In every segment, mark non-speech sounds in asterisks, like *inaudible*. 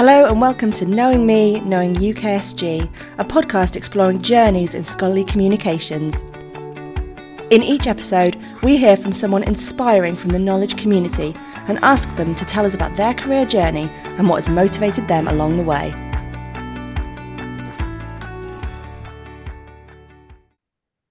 Hello and welcome to Knowing Me, Knowing UKSG, a podcast exploring journeys in scholarly communications. In each episode, we hear from someone inspiring from the knowledge community and ask them to tell us about their career journey and what has motivated them along the way.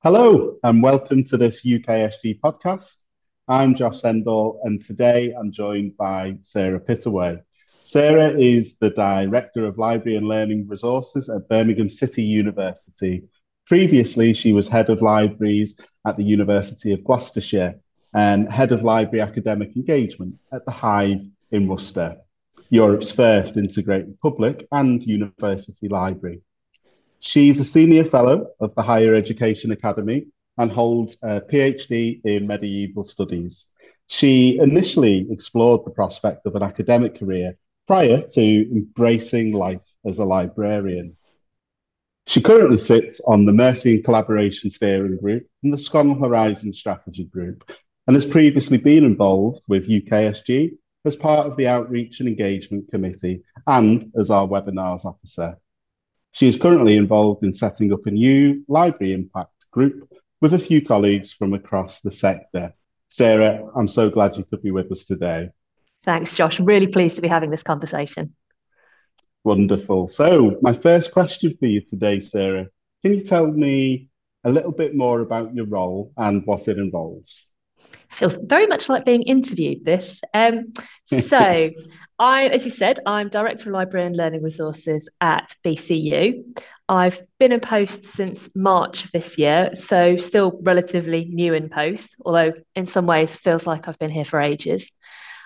Hello and welcome to this UKSG podcast. I'm Josh Sendall and today I'm joined by Sarah Pittaway. Sarah is the Director of Library and Learning Resources at Birmingham City University. Previously, she was Head of Libraries at the University of Gloucestershire and Head of Library Academic Engagement at the Hive in Worcester, Europe's first integrated public and university library. She's a Senior Fellow of the Higher Education Academy and holds a PhD in Medieval Studies. She initially explored the prospect of an academic career prior to embracing life as a librarian. She currently sits on the Mercian Collaboration Steering Group and the SCONUL Horizon Strategy Group, and has previously been involved with UKSG as part of the Outreach and Engagement Committee and as our webinars officer. She is currently involved in setting up a new library impact group with a few colleagues from across the sector. Sarah, I'm so glad you could be with us today. Thanks, Josh. I'm really pleased to be having this conversation. Wonderful. So, my first question for you today, Sarah, can you tell me a little bit more about your role and what it involves? Feels very much like being interviewed. This. Um, so, *laughs* I, as you said, I'm Director of Library and Learning Resources at BCU. I've been in post since March of this year, so still relatively new in post, although in some ways feels like I've been here for ages.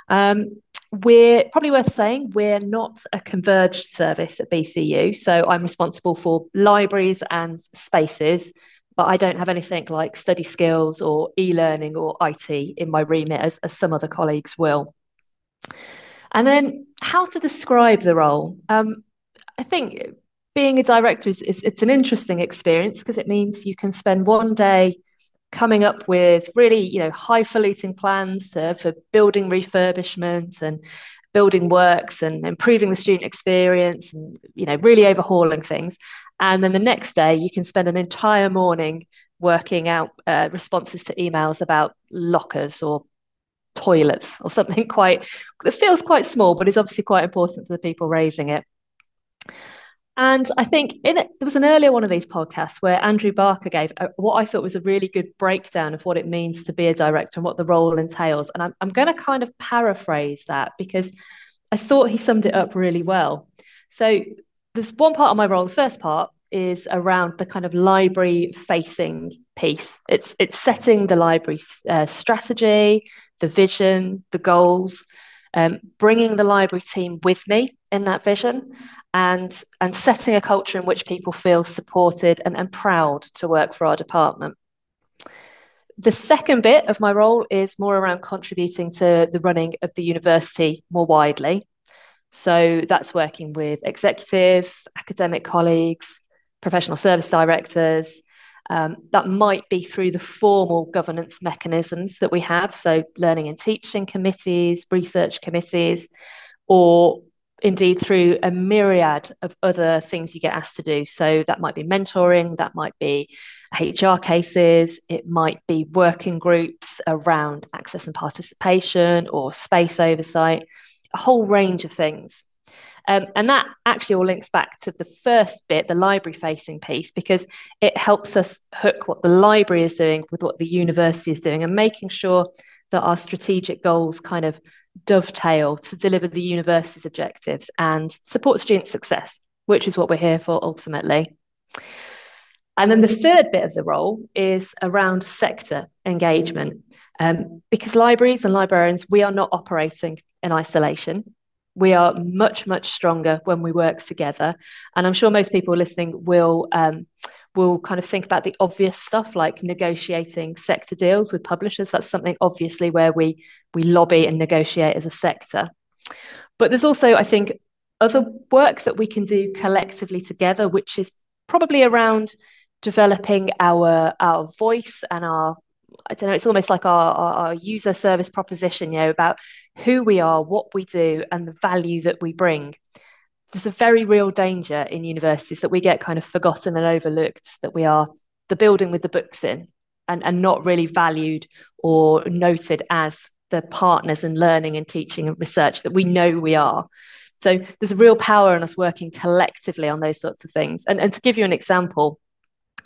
Um, we're probably worth saying we're not a converged service at BCU. So I'm responsible for libraries and spaces, but I don't have anything like study skills or e learning or IT in my remit as, as some other colleagues will. And then how to describe the role. Um, I think being a director is, is it's an interesting experience because it means you can spend one day coming up with really, you know, highfalutin plans to, for building refurbishments and building works and improving the student experience and, you know, really overhauling things. And then the next day, you can spend an entire morning working out uh, responses to emails about lockers or toilets or something *laughs* quite, it feels quite small, but is obviously quite important to the people raising it. And I think in it, there was an earlier one of these podcasts where Andrew Barker gave a, what I thought was a really good breakdown of what it means to be a director and what the role entails. And I'm, I'm going to kind of paraphrase that because I thought he summed it up really well. So there's one part of my role. The first part is around the kind of library facing piece. It's it's setting the library uh, strategy, the vision, the goals, um, bringing the library team with me in that vision, and and setting a culture in which people feel supported and, and proud to work for our department. The second bit of my role is more around contributing to the running of the university more widely. So that's working with executive, academic colleagues, professional service directors. Um, that might be through the formal governance mechanisms that we have, so learning and teaching committees, research committees, or indeed through a myriad of other things you get asked to do. So that might be mentoring, that might be HR cases, it might be working groups around access and participation or space oversight, a whole range of things. Um, and that actually all links back to the first bit, the library facing piece, because it helps us hook what the library is doing with what the university is doing and making sure that our strategic goals kind of dovetail to deliver the university's objectives and support student success, which is what we're here for ultimately. And then the third bit of the role is around sector engagement. Um, because libraries and librarians, we are not operating in isolation. We are much, much stronger when we work together. And I'm sure most people listening will um, we'll kind of think about the obvious stuff like negotiating sector deals with publishers. That's something obviously where we we lobby and negotiate as a sector. But there's also, I think, other work that we can do collectively together, which is probably around developing our our voice and our I don't know, it's almost like our, our, our, user service proposition, you know, about who we are, what we do, and the value that we bring. There's a very real danger in universities that we get kind of forgotten and overlooked that we are the building with the books in and, and not really valued or noted as the partners in learning and teaching and research that we know we are. So there's a real power in us working collectively on those sorts of things. And, and to give you an example,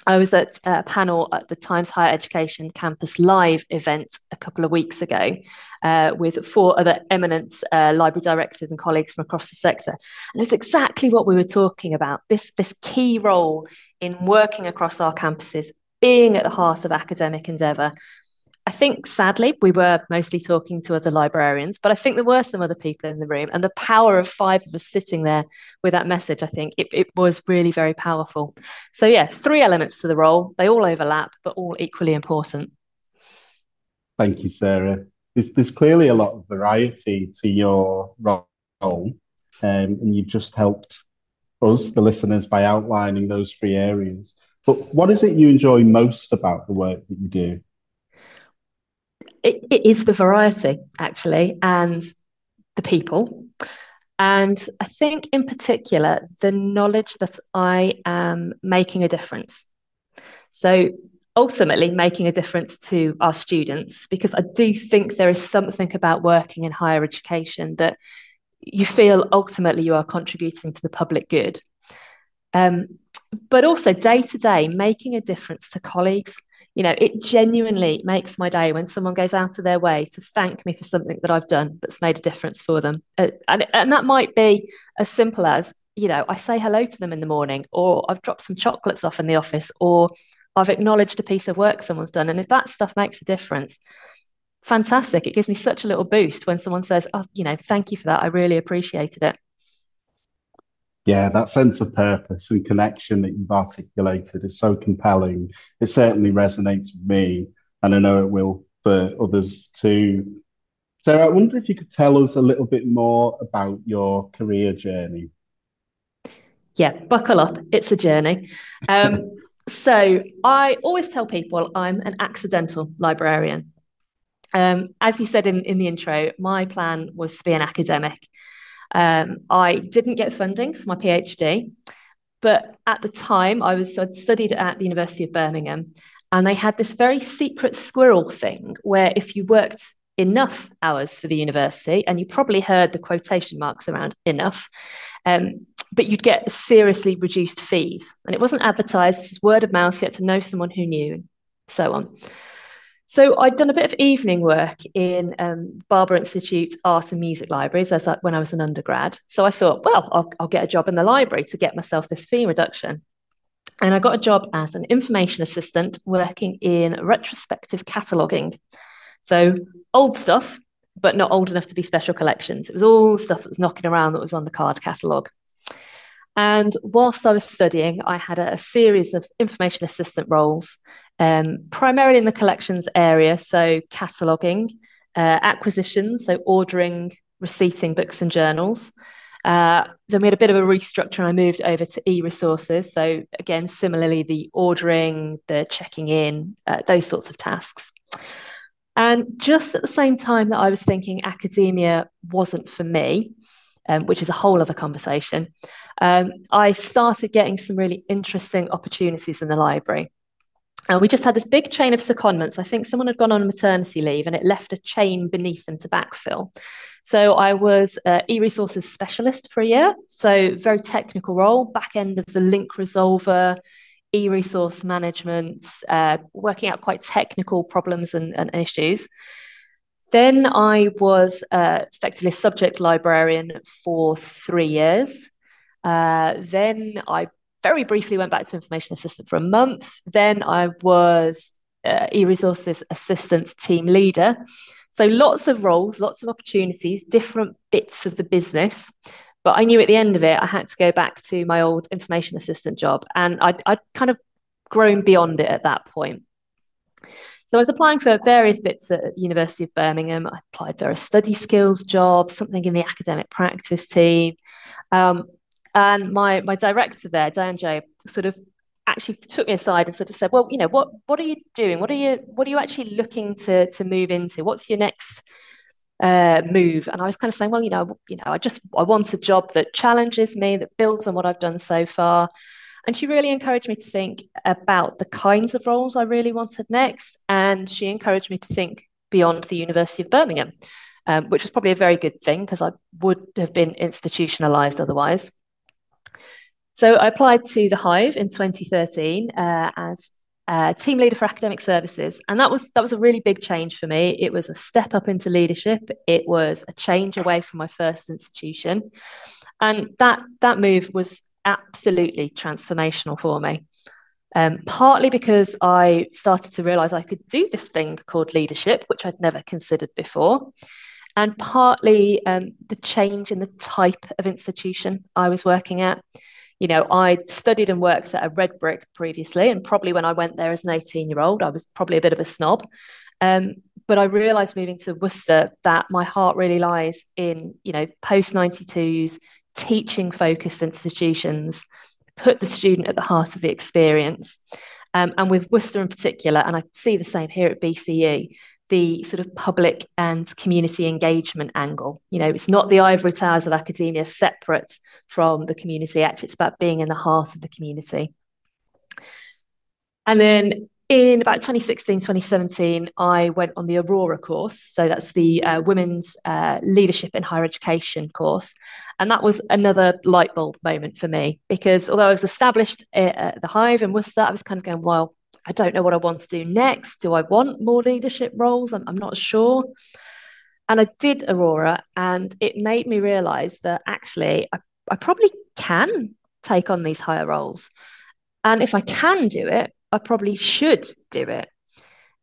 I was at a panel at the Times Higher Education Campus Live event a couple of weeks ago uh, with four other eminent uh, library directors and colleagues from across the sector. And it's exactly what we were talking about this, this key role in working across our campuses, being at the heart of academic endeavour, I think sadly we were mostly talking to other librarians, but I think there were some other people in the room, and the power of five of us sitting there with that message, I think it, it was really very powerful. So yeah, three elements to the role. They all overlap, but all equally important. Thank you, Sarah. There's, there's clearly a lot of variety to your role, um, and you've just helped us, the listeners, by outlining those three areas. But what is it you enjoy most about the work that you do? It, it is the variety actually and the people. And i think in particular the knowledge that i am making a difference. So ultimately making a difference to our students because i do think there is something about working in higher education that you feel ultimately you are contributing to the public good. Um, but also day to day making a difference to colleagues you know it genuinely makes my day when someone goes out of their way to thank me for something that i've done that's made a difference for them. Uh, and, and that might be as simple as you know i say hello to them in the morning or i've dropped some chocolates off in the office or i've acknowledged a piece of work someone's done. And if that stuff makes a difference fantastic. It gives me such a little boost when someone says oh you know thank you for that. I really appreciated it yeah, that sense of purpose and connection that you've articulated is so compelling. It certainly resonates with me, and I know it will for others too. Sarah, I wonder if you could tell us a little bit more about your career journey. Yeah, buckle up. It's a journey. Um, *laughs* so I always tell people I'm an accidental librarian. Um, as you said in, in the intro, my plan was to be an academic. Um, I didn't get funding for my PhD, but at the time I was I'd studied at the University of Birmingham, and they had this very secret squirrel thing where if you worked enough hours for the university, and you probably heard the quotation marks around enough, um, but you'd get seriously reduced fees. And it wasn't advertised, it was word of mouth, you had to know someone who knew, and so on. So I'd done a bit of evening work in um, Barber Institute Art and Music Libraries as when I was an undergrad. So I thought, well, I'll, I'll get a job in the library to get myself this fee reduction. And I got a job as an information assistant working in retrospective cataloguing. So old stuff, but not old enough to be special collections. It was all stuff that was knocking around that was on the card catalogue. And whilst I was studying, I had a, a series of information assistant roles um, primarily in the collections area, so cataloguing, uh, acquisitions, so ordering, receipting books and journals. Uh, then we had a bit of a restructure and I moved over to e-resources. So again, similarly, the ordering, the checking in, uh, those sorts of tasks. And just at the same time that I was thinking academia wasn't for me, um, which is a whole other conversation, um, I started getting some really interesting opportunities in the library. And we just had this big chain of secondments. I think someone had gone on maternity leave and it left a chain beneath them to backfill. So I was e-resources specialist for a year. So very technical role, back end of the link resolver, e-resource management, uh, working out quite technical problems and, and issues. Then I was uh, effectively a subject librarian for three years. Uh, then I very briefly went back to information assistant for a month. Then I was uh, e-resources assistant team leader. So lots of roles, lots of opportunities, different bits of the business. But I knew at the end of it, I had to go back to my old information assistant job. And I'd, I'd kind of grown beyond it at that point. So I was applying for various bits at University of Birmingham. I applied for a study skills job, something in the academic practice team. Um, and my my director there, Diane Job, sort of actually took me aside and sort of said, "Well, you know, what what are you doing? What are you what are you actually looking to to move into? What's your next uh, move. And I was kind of saying, well, you know, you know, I just I want a job that challenges me, that builds on what I've done so far. And she really encouraged me to think about the kinds of roles I really wanted next. And she encouraged me to think beyond the University of Birmingham, um, which was probably a very good thing because I would have been institutionalized otherwise. So I applied to the Hive in 2013 uh, as uh, team leader for academic services, and that was that was a really big change for me. It was a step up into leadership. It was a change away from my first institution, and that that move was absolutely transformational for me. Um, partly because I started to realize I could do this thing called leadership, which I'd never considered before, and partly um, the change in the type of institution I was working at you know, I studied and worked at a red brick previously, and probably when I went there as an 18 year old, I was probably a bit of a snob. Um, but I realized moving to Worcester that my heart really lies in, you know, post 92s, teaching focused institutions, put the student at the heart of the experience. Um, and with Worcester in particular, and I see the same here at BCU, the sort of public and community engagement angle. You know, it's not the ivory towers of academia separate from the community. Actually, it's about being in the heart of the community. And then in about 2016, 2017, I went on the Aurora course. So that's the uh, Women's uh, Leadership in Higher Education course. And that was another light bulb moment for me because although I was established at the Hive in Worcester, I was kind of going, well, I don't know what I want to do next. Do I want more leadership roles? I'm, I'm not sure. And I did Aurora, and it made me realize that actually I, I probably can take on these higher roles. And if I can do it, I probably should do it.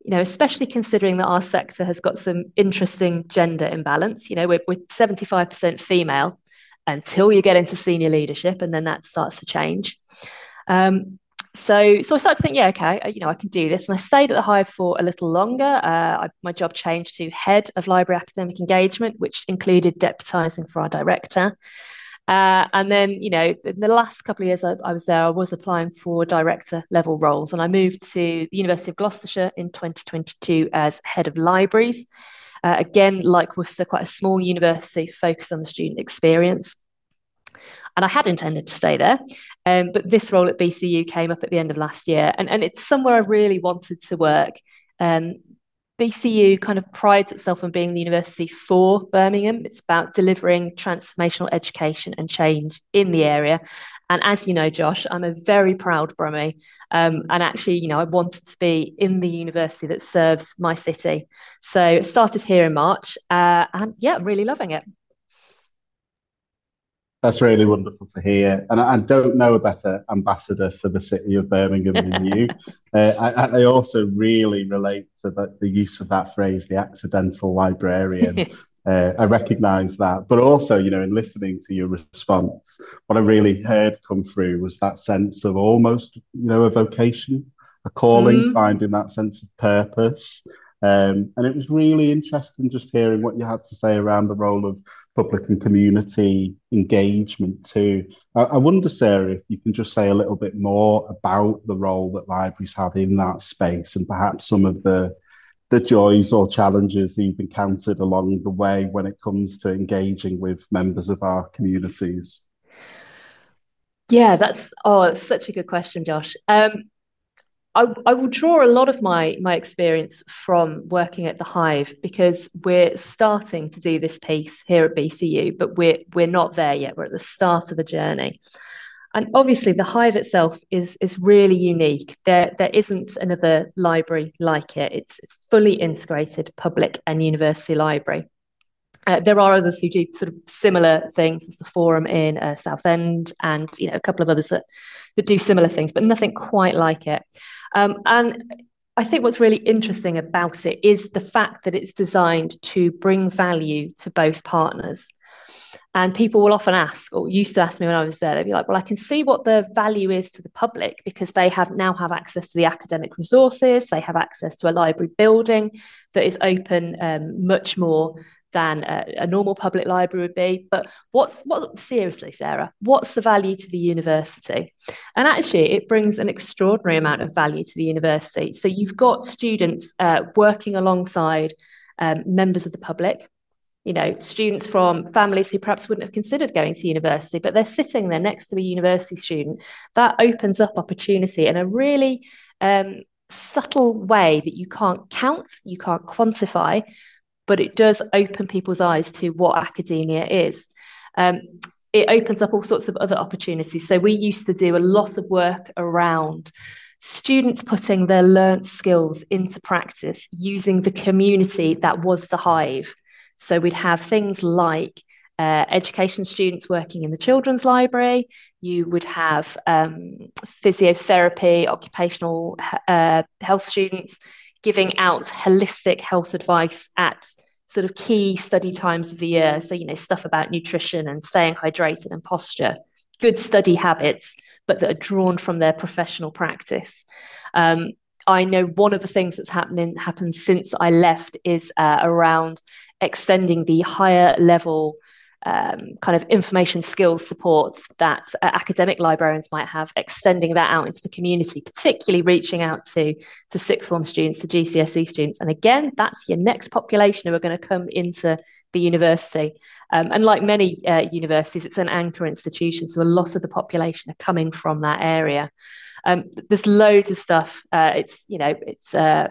You know, especially considering that our sector has got some interesting gender imbalance. You know, we're, we're 75% female until you get into senior leadership, and then that starts to change. Um, so so I started to think, yeah, okay, you know, I can do this, and I stayed at the Hive for a little longer. Uh, I, my job changed to head of library academic engagement, which included deputising for our director. Uh, and then, you know, in the last couple of years I, I, was there, I was applying for director level roles, and I moved to the University of Gloucestershire in 2022 as head of libraries. Uh, again, like Worcester, quite a small university focused on the student experience. And I had intended to stay there. Um, but this role at BCU came up at the end of last year. And, and it's somewhere I really wanted to work. Um, BCU kind of prides itself on being the university for Birmingham. It's about delivering transformational education and change in the area. And as you know, Josh, I'm a very proud Brummie. Um, and actually, you know, I wanted to be in the university that serves my city. So it started here in March. Uh, and yeah, really loving it. That's really wonderful to hear. And I, I, don't know a better ambassador for the city of Birmingham than you. *laughs* Uh, I, I, also really relate to the, the, use of that phrase, the accidental librarian. *laughs* uh, I recognise that. But also, you know, in listening to your response, what I really heard come through was that sense of almost, you know, a vocation, a calling, mm-hmm. finding that sense of purpose. Um, and it was really interesting just hearing what you had to say around the role of public and community engagement too. I, I, wonder, Sarah, if you can just say a little bit more about the role that libraries have in that space and perhaps some of the the joys or challenges you've encountered along the way when it comes to engaging with members of our communities. Yeah, that's oh, that's such a good question, Josh. Um, I, I will draw a lot of my my experience from working at the Hive because we're starting to do this piece here at BCU, but we're we're not there yet. We're at the start of a journey. And obviously the Hive itself is is really unique. There there isn't another library like it. It's, it's fully integrated public and university library. Uh, there are others who do sort of similar things. There's the Forum in uh, Southend, and you know a couple of others that, that do similar things, but nothing quite like it. Um, and I think what's really interesting about it is the fact that it's designed to bring value to both partners. And people will often ask, or used to ask me when I was there, they'd be like, well, I can see what the value is to the public because they have now have access to the academic resources, they have access to a library building that is open um, much more than a, a, normal public library would be. But what's what seriously, Sarah, what's the value to the university? And actually, it brings an extraordinary amount of value to the university. So you've got students uh, working alongside um, members of the public. you know, students from families who perhaps wouldn't have considered going to university, but they're sitting there next to a university student. That opens up opportunity in a really um, subtle way that you can't count, you can't quantify, but it does open people's eyes to what academia is. Um, it opens up all sorts of other opportunities. So we used to do a lot of work around students putting their learnt skills into practice using the community that was the hive. So we'd have things like uh, education students working in the children's library. You would have um, physiotherapy, occupational uh, health students giving out holistic health advice at sort of key study times of the year. So, you know, stuff about nutrition and staying hydrated and posture, good study habits, but that are drawn from their professional practice. Um, I know one of the things that's happening happened since I left is uh, around extending the higher level um, kind of information skills supports that uh, academic librarians might have, extending that out into the community, particularly reaching out to, to sixth form students, to GCSE students. And again, that's your next population who are going to come into the university. Um, and like many uh, universities, it's an anchor institution. So a lot of the population are coming from that area. Um, there's loads of stuff. Uh, it's, you know, it's uh,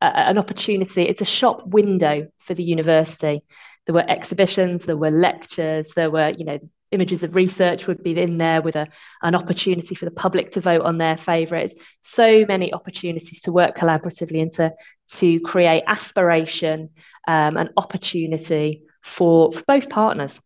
an opportunity, it's a shop window for the university there were exhibitions, there were lectures, there were, you know, images of research would be in there with a, an opportunity for the public to vote on their favourites. So many opportunities to work collaboratively and to, to create aspiration um, and opportunity for, for both partners.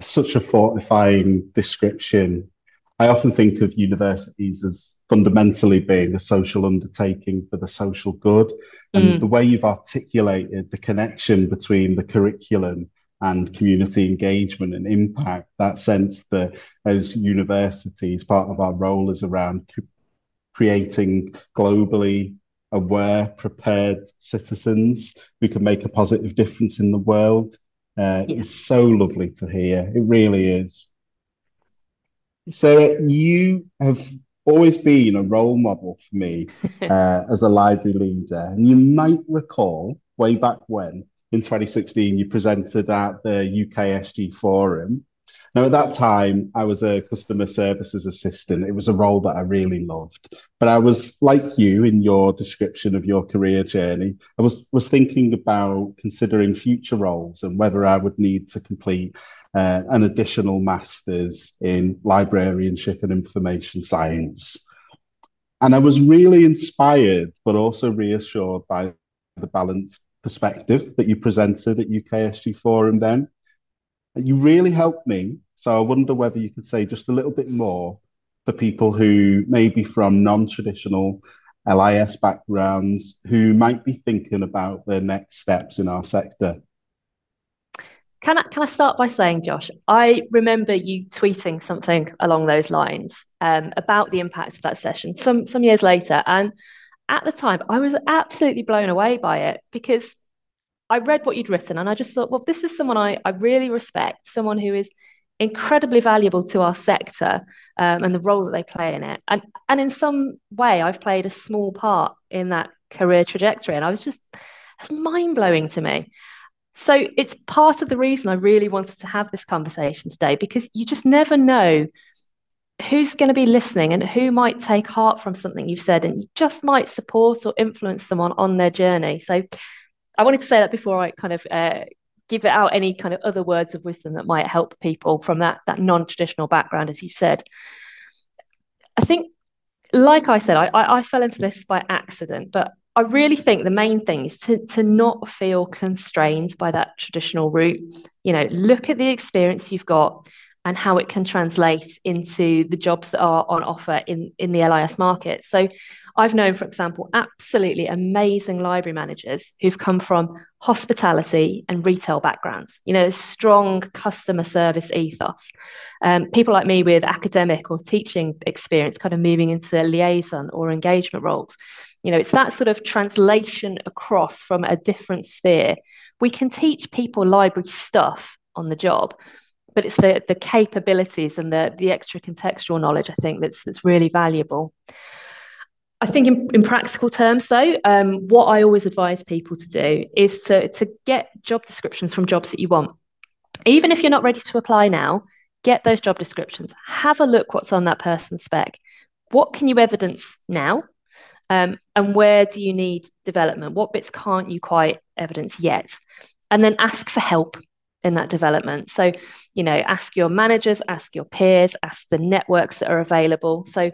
Such a fortifying description. I often think of universities as fundamentally being a social undertaking for the social good. And mm. the way you've articulated the connection between the curriculum and community engagement and impact, that sense that as universities, part of our role is around creating globally aware, prepared citizens who can make a positive difference in the world. Uh, yeah. It's so lovely to hear. It really is. So you have always been a role model for me *laughs* uh, as a library leader. And you might recall way back when in 2016 you presented at the UKSG Forum. Now, at that time, I was a customer services assistant. It was a role that I really loved. But I was like you in your description of your career journey. I was, was thinking about considering future roles and whether I would need to complete uh, an additional master's in librarianship and information science. And I was really inspired, but also reassured by the balanced perspective that you presented at UKSG Forum then. You really helped me. So I wonder whether you could say just a little bit more for people who may be from non traditional LIS backgrounds who might be thinking about their next steps in our sector. Can I, can I start by saying, Josh, I remember you tweeting something along those lines um, about the impact of that session some, some years later. And at the time, I was absolutely blown away by it because I read what you'd written and I just thought, well, this is someone I, I really respect, someone who is incredibly valuable to our sector um, and the role that they play in it. And, and in some way, I've played a small part in that career trajectory. And I was just, mind blowing to me. So it's part of the reason I really wanted to have this conversation today because you just never know who's going to be listening and who might take heart from something you've said and you just might support or influence someone on their journey. So I wanted to say that before I kind of uh, give it out any kind of other words of wisdom that might help people from that that non-traditional background, as you said. I think, like I said, I, I, I fell into this by accident, but I really think the main thing is to, to not feel constrained by that traditional route. You know, look at the experience you've got and how it can translate into the jobs that are on offer in, in the LIS market. So I've known, for example, absolutely amazing library managers who've come from hospitality and retail backgrounds, you know, strong customer service ethos. Um, people like me with academic or teaching experience kind of moving into liaison or engagement roles. You know, it's that sort of translation across from a different sphere. We can teach people library stuff on the job, but it's the the capabilities and the the extra contextual knowledge I think that's that's really valuable. I think in, in practical terms, though, um, what I always advise people to do is to, to get job descriptions from jobs that you want. Even if you're not ready to apply now, get those job descriptions. Have a look what's on that person's spec. What can you evidence now? Um, and where do you need development? What bits can't you quite evidence yet? And then ask for help in that development. So, you know, ask your managers, ask your peers, ask the networks that are available. So,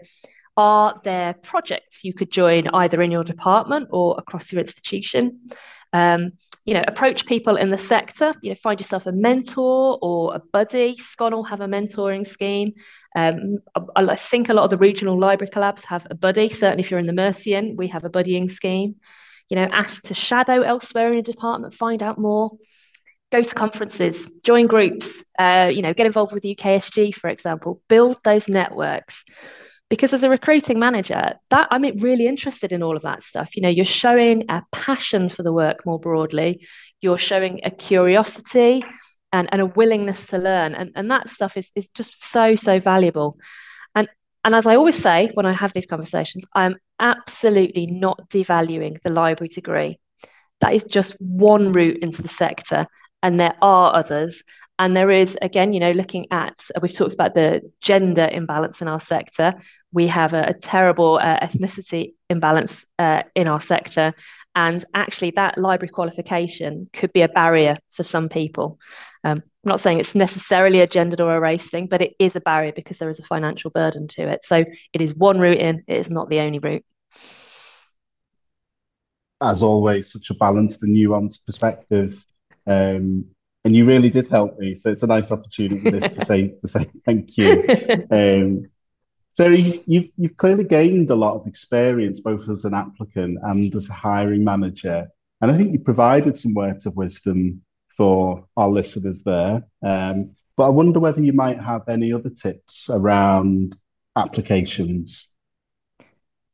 are there projects you could join either in your department or across your institution? Um, you know, approach people in the sector. You know, find yourself a mentor or a buddy. SCONUL have a mentoring scheme. Um, I, I, think a lot of the regional library collabs have a buddy. Certainly, if you're in the Mercian, we have a buddying scheme. You know, ask to shadow elsewhere in a department, find out more. Go to conferences, join groups. Uh, you know, get involved with UKSG, for example. Build those networks. Because as a recruiting manager that i'm really interested in all of that stuff. You know you're showing a passion for the work more broadly. You're showing a curiosity and, and a willingness to learn. And, and that stuff is, is just so so valuable. And and as i always say when i have these conversations i'm absolutely not devaluing the library degree. That is just one route into the sector and there are others and there is, again, you know, looking at, we've talked about the gender imbalance in our sector we have a, a terrible uh, ethnicity imbalance uh, in our sector. And actually, that library qualification could be a barrier for some people. Um, I'm not saying it's necessarily a gendered or a race thing, but it is a barrier because there is a financial burden to it. So it is one route in, it is not the only route. As always, such a balanced and nuanced perspective. Um, and you really did help me. So it's a nice opportunity for this to say to say thank you. *laughs* Um, so you've you've clearly gained a lot of experience both as an applicant and as a hiring manager, and I think you provided some words of wisdom for our listeners there. Um, but I wonder whether you might have any other tips around applications.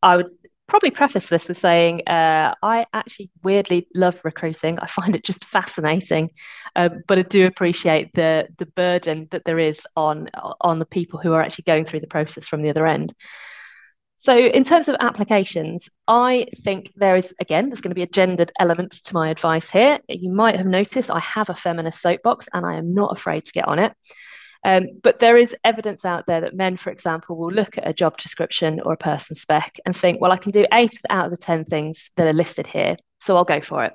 I would probably preface this with saying uh, I actually weirdly love recruiting. I find it just fascinating, um, but I do appreciate the the burden that there is on on the people who are actually going through the process from the other end. So, in terms of applications, I think there is, again, there's going to be a gendered element to my advice here. You might have noticed I have a feminist soapbox and I am not afraid to get on it. Um, but there is evidence out there that men, for example, will look at a job description or a person spec and think, well, I can do eight out of the 10 things that are listed here, so I'll go for it.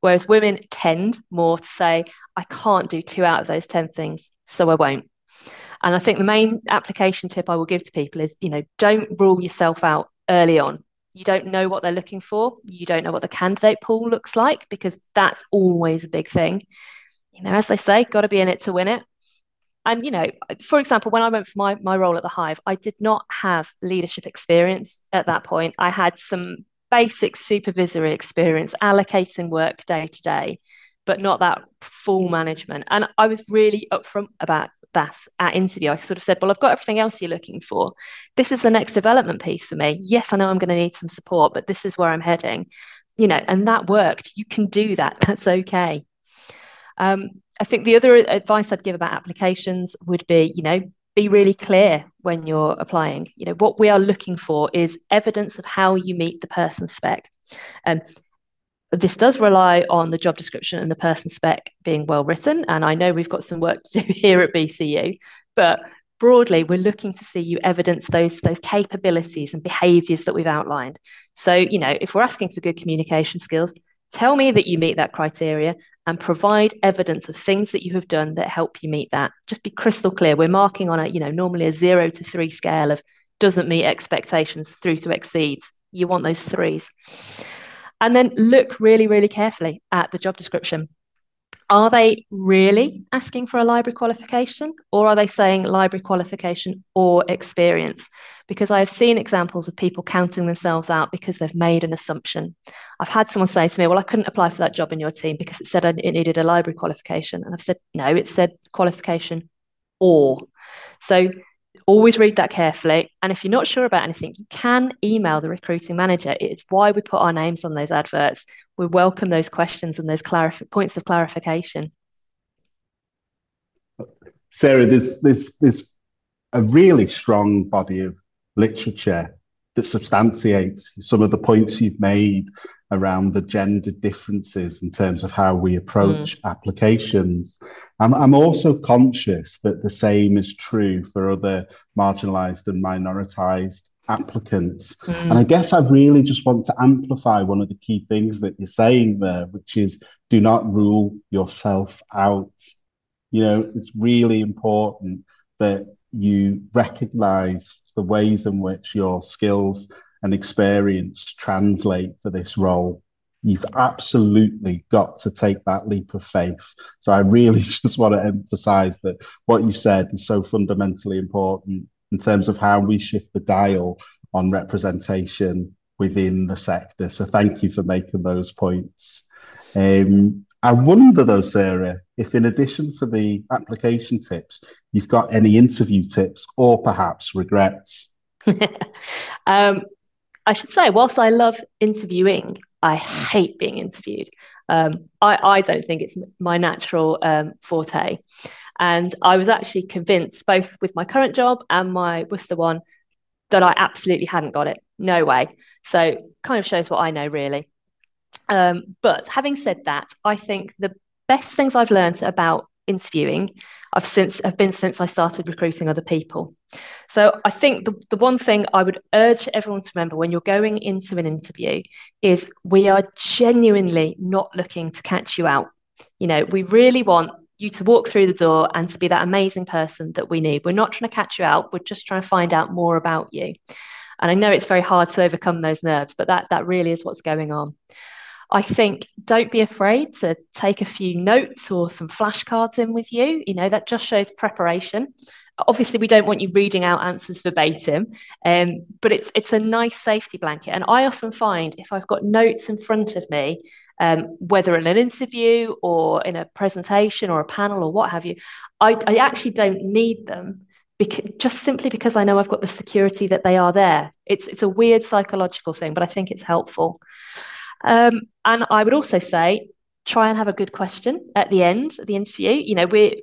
Whereas women tend more to say, I can't do two out of those 10 things, so I won't. And I think the main application tip I will give to people is, you know, don't rule yourself out early on. You don't know what they're looking for. You don't know what the candidate pool looks like because that's always a big thing. You know, as they say, got to be in it to win it. And you know, for example, when I went for my my role at the Hive, I did not have leadership experience at that point. I had some basic supervisory experience, allocating work day to day, but not that full management. And I was really upfront about that at interview. I sort of said, Well, I've got everything else you're looking for. This is the next development piece for me. Yes, I know I'm going to need some support, but this is where I'm heading. You know, and that worked. You can do that. *laughs* That's okay. Um, I think the other advice I'd give about applications would be, you know, be really clear when you're applying. You know, what we are looking for is evidence of how you meet the person spec. Um, this does rely on the job description and the person spec being well written. And I know we've got some work to do *laughs* here at BCU, but broadly, we're looking to see you evidence those, those capabilities and behaviors that we've outlined. So, you know, if we're asking for good communication skills, Tell me that you meet that criteria and provide evidence of things that you have done that help you meet that. Just be crystal clear. We're marking on a, you know, normally a zero to three scale of doesn't meet expectations through to exceeds. You want those threes. And then look really, really carefully at the job description. Are they really asking for a library qualification or are they saying library qualification or experience? Because I have seen examples of people counting themselves out because they've made an assumption. I've had someone say to me, Well, I couldn't apply for that job in your team because it said it needed a library qualification. And I've said, No, it said qualification or. So Always read that carefully. And if you're not sure about anything, you can email the recruiting manager. It is why we put our names on those adverts. We welcome those questions and those clarif- points of clarification. Sarah, there's, there's, there's a really strong body of literature that substantiates some of the points you've made around the gender differences in terms of how we approach mm. applications. I'm, I'm also conscious that the same is true for other marginalized and minoritized applicants. Mm. And I guess I really just want to amplify one of the key things that you're saying there, which is do not rule yourself out. You know, it's really important that you recognize the ways in which your skills and experience translate for this role. You've absolutely got to take that leap of faith. So I really *laughs* just want to emphasize that what you said is so fundamentally important in terms of how we shift the dial on representation within the sector. So thank you for making those points. Um, I wonder though, Sarah, if in addition to the application tips, you've got any interview tips or perhaps regrets. *laughs* um, I should say, whilst I love interviewing, I hate being interviewed. Um, I, I, don't think it's my natural um, forte. And I was actually convinced, both with my current job and my Worcester one, that I absolutely hadn't got it. No way. So, kind of shows what I know, really. Um, but having said that, I think the best things I've learned about interviewing I've since have been since I started recruiting other people. So I think the, the one thing I would urge everyone to remember when you're going into an interview is we are genuinely not looking to catch you out. You know, we really want you to walk through the door and to be that amazing person that we need. We're not trying to catch you out, we're just trying to find out more about you. And I know it's very hard to overcome those nerves, but that that really is what's going on. I think don't be afraid to take a few notes or some flashcards in with you. You know, that just shows preparation. Obviously, we don't want you reading out answers verbatim, um, but it's it's a nice safety blanket. And I often find if I've got notes in front of me, um, whether in an interview or in a presentation or a panel or what have you, I, I actually don't need them because, just simply because I know I've got the security that they are there. It's it's a weird psychological thing, but I think it's helpful. Um, and I would also say, try and have a good question at the end of the interview. You know, we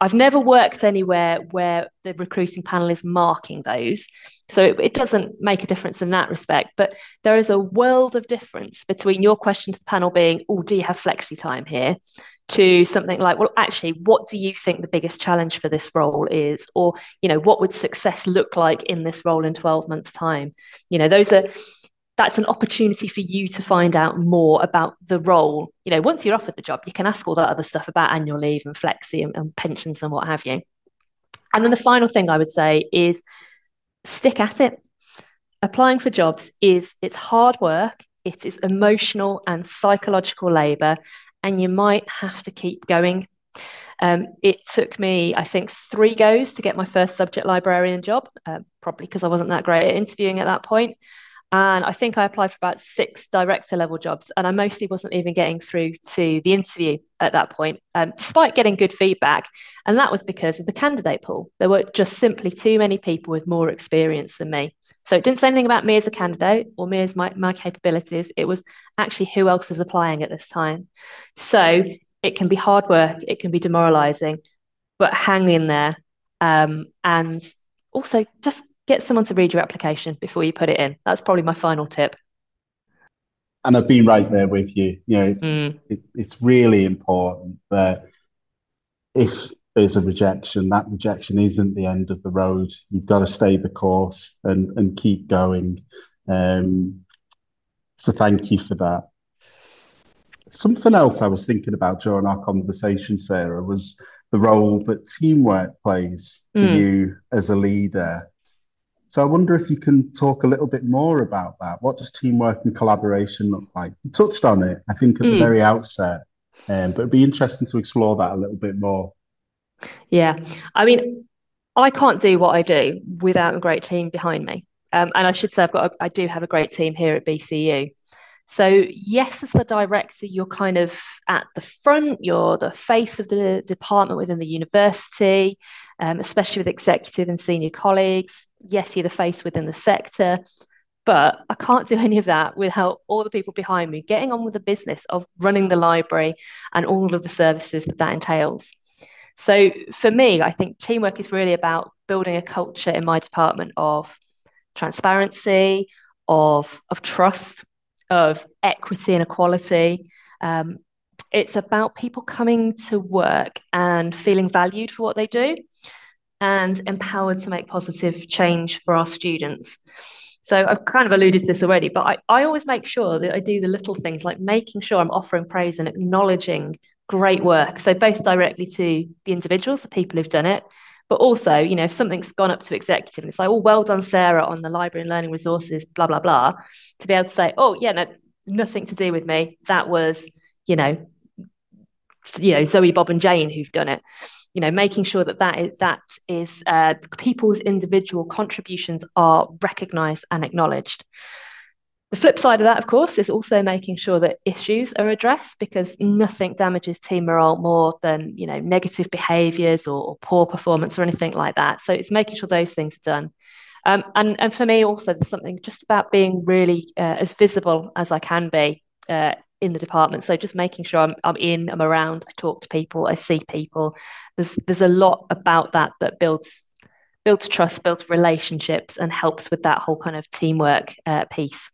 I've never worked anywhere where the recruiting panel is marking those. So it, it, doesn't make a difference in that respect. But there is a world of difference between your question to the panel being, oh, do you have flexi time here? To something like, well, actually, what do you think the biggest challenge for this role is? Or, you know, what would success look like in this role in 12 months' time? You know, those are that's an opportunity for you to find out more about the role. You know, once you're offered the job, you can ask all that other stuff about annual leave and flexi and, and pensions and what have you. And then the final thing I would say is stick at it. Applying for jobs is it's hard work, it is emotional and psychological labor, and you might have to keep going. Um, it took me, I think, three goes to get my first subject librarian job, uh, probably because I wasn't that great at interviewing at that point. And I think I applied for about six director level jobs, and I mostly wasn't even getting through to the interview at that point, um, despite getting good feedback. And that was because of the candidate pool. There were just simply too many people with more experience than me. So it didn't say anything about me as a candidate or me as my, my capabilities. It was actually who else is applying at this time. So it can be hard work, it can be demoralizing, but hang in there. Um, and also just get someone to read your application before you put it in. That's probably my final tip. And I've been right there with you. You know, it's, mm. it, it's really important that if there's a rejection, that rejection isn't the end of the road. You've got to stay the course and, and keep going. Um, so thank you for that. Something else I was thinking about during our conversation, Sarah, was the role that teamwork plays for mm. you as a leader. So I wonder if you can talk a little bit more about that. What does teamwork and collaboration look like? You touched on it, I think, at mm. the very outset, um, but it'd be interesting to explore that a little bit more. Yeah, I mean, I can't do what I do without a great team behind me. Um, and I should say, I've got, a, I do have a great team here at BCU. So yes, as the director, you're kind of at the front. You're the face of the department within the university, um, especially with executive and senior colleagues yes, you're the face within the sector, but I can't do *laughs* any of that without all the people behind me getting on with the business of running the library and all of the services that that entails. So for me, I think teamwork is really about building a culture in my department of transparency, of, of trust, of equity and equality. Um, it's about people coming to work and feeling valued for what they do and empowered to make positive change for our students. So I've kind of alluded to this already, but I, I always make sure that I do the little things like making sure I'm offering praise and acknowledging great work. So both directly to the individuals, the people who've done it, but also, you know, if something's gone up to executive and it's like, oh, well done, Sarah, on the library and learning resources, blah, blah, blah, to be able to say, oh, yeah, no, nothing to do with me. That was, you know, you know, Zoe, Bob, and Jane who've done it. You know, making sure that that is, that is uh, people's individual contributions are recognised and acknowledged. The flip side of that, of course, is also making sure that issues are addressed because nothing damages team morale more than you know negative behaviours or, or, poor performance or anything like that. So it's making sure those things are done. Um, and and for me also, there's something just about being really uh, as visible as I can be uh, in the department. So just making sure I'm I'm in, I'm around, I talk to people, I see people. There's there's a lot about that that builds builds trust, builds relationships, and helps with that whole kind of teamwork uh, piece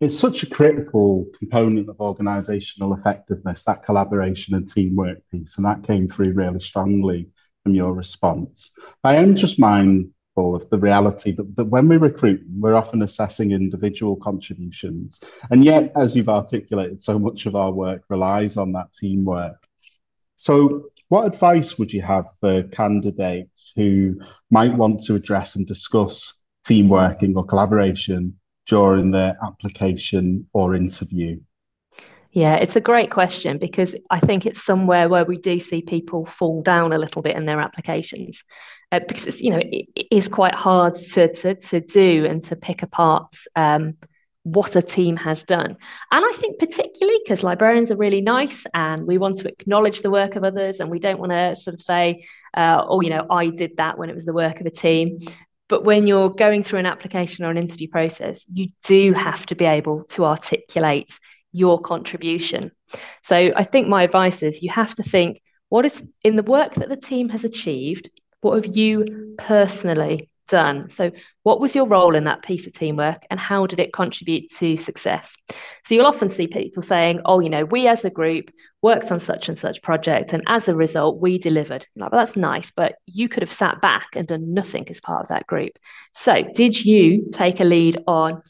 it's such a critical component of organizational effectiveness, that collaboration and teamwork piece. And that came through really strongly from your response. I am just of the reality that, that when we recruit, we're often assessing individual contributions. And yet, as you've articulated, so much of our work relies on that teamwork. So, what advice would you have for candidates who might want to address and discuss teamworking or collaboration during their application or interview? Yeah, it's a great question because I think it's somewhere where we do see people fall down a little bit in their applications uh, because it's, you know it, it is quite hard to, to to do and to pick apart um, what a team has done. And I think particularly because librarians are really nice and we want to acknowledge the work of others and we don't want to sort of say, uh, oh, you know, I did that when it was the work of a team. But when you're going through an application or an interview process, you do have to be able to articulate your contribution. So I think my advice is you have to think what is in the work that the team has achieved, what have you personally done. So, what was your role in that piece of teamwork and how did it contribute to success? So, you'll often see people saying, Oh, you know, we as a group worked on such and such project, and as a result, we delivered. Like, well, that's nice, but you could have sat back and done nothing as part of that group. So, did you take a lead on?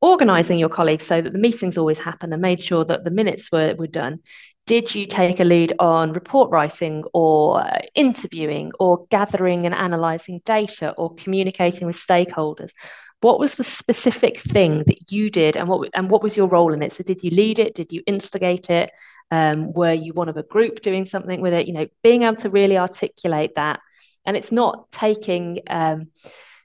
Organizing your colleagues so that the meetings always happen and made sure that the minutes were, were done did you take a lead on report writing or interviewing or gathering and analyzing data or communicating with stakeholders? What was the specific thing that you did and what, and what was your role in it? So, did you lead it? Did you instigate it? Um, were you one of a group doing something with it? You know, being able to really articulate that. And it's not taking, um,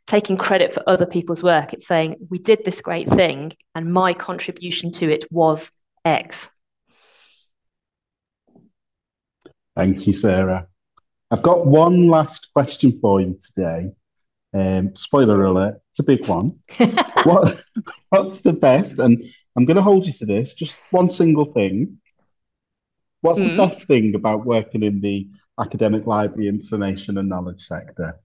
taking credit for other people's work. It's saying, we did this great thing and my contribution to it was X. Thank you, Sarah. I've got one last question for you today. Um, spoiler alert, it's a big one. *laughs* what, what's the best? And I'm going to hold you to this, just one single thing. What's mm. the hmm. best thing about working in the academic library information and knowledge sector?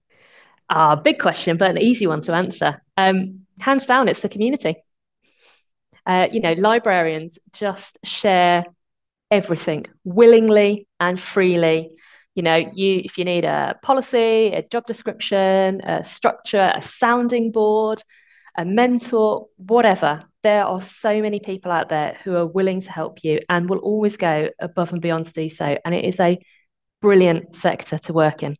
Ah, big question, but an easy one to answer. Um, hands down, it's the community. Uh, you know, librarians just share everything willingly and freely. You know, you if you need a policy, a job description, a structure, a sounding board, a mentor, whatever, there are so many people out there who are willing to help you and will always go above and beyond to do so. And it is a brilliant sector to work in.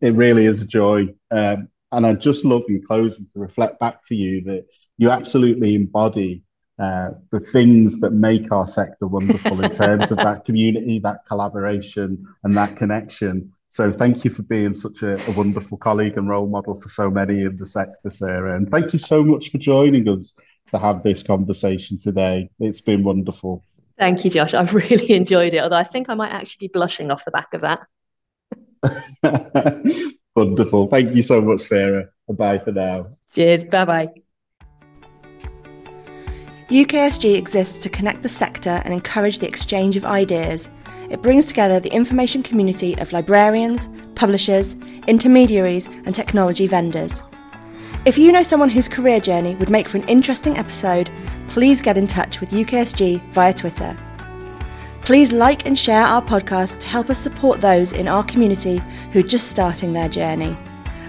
It really is a joy. Um, and I just love in closing to reflect back to you that you absolutely embody uh, the things that make our sector wonderful in terms of that community, that collaboration, and that connection. So thank you for being such a, a, wonderful colleague and role model for so many in the sector, Sarah. And thank you so much for joining us to have this conversation today. It's been wonderful. Thank you, Josh. I've *laughs* really enjoyed it, although I think I might actually be blushing off the back of that. *laughs* wonderful. Thank you so much, Sarah. Bye for now. Cheers. Bye bye. UKSG exists to connect the sector and encourage the exchange of ideas. it brings together the information community of librarians, publishers, intermediaries, and technology vendors. If you know someone whose career journey would make for an interesting episode, please get in touch with UKSG via Twitter. Please like and share our podcast to help us support those in our community who are just starting their journey.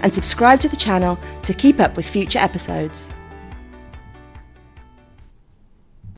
And subscribe to the channel to keep up with future episodes.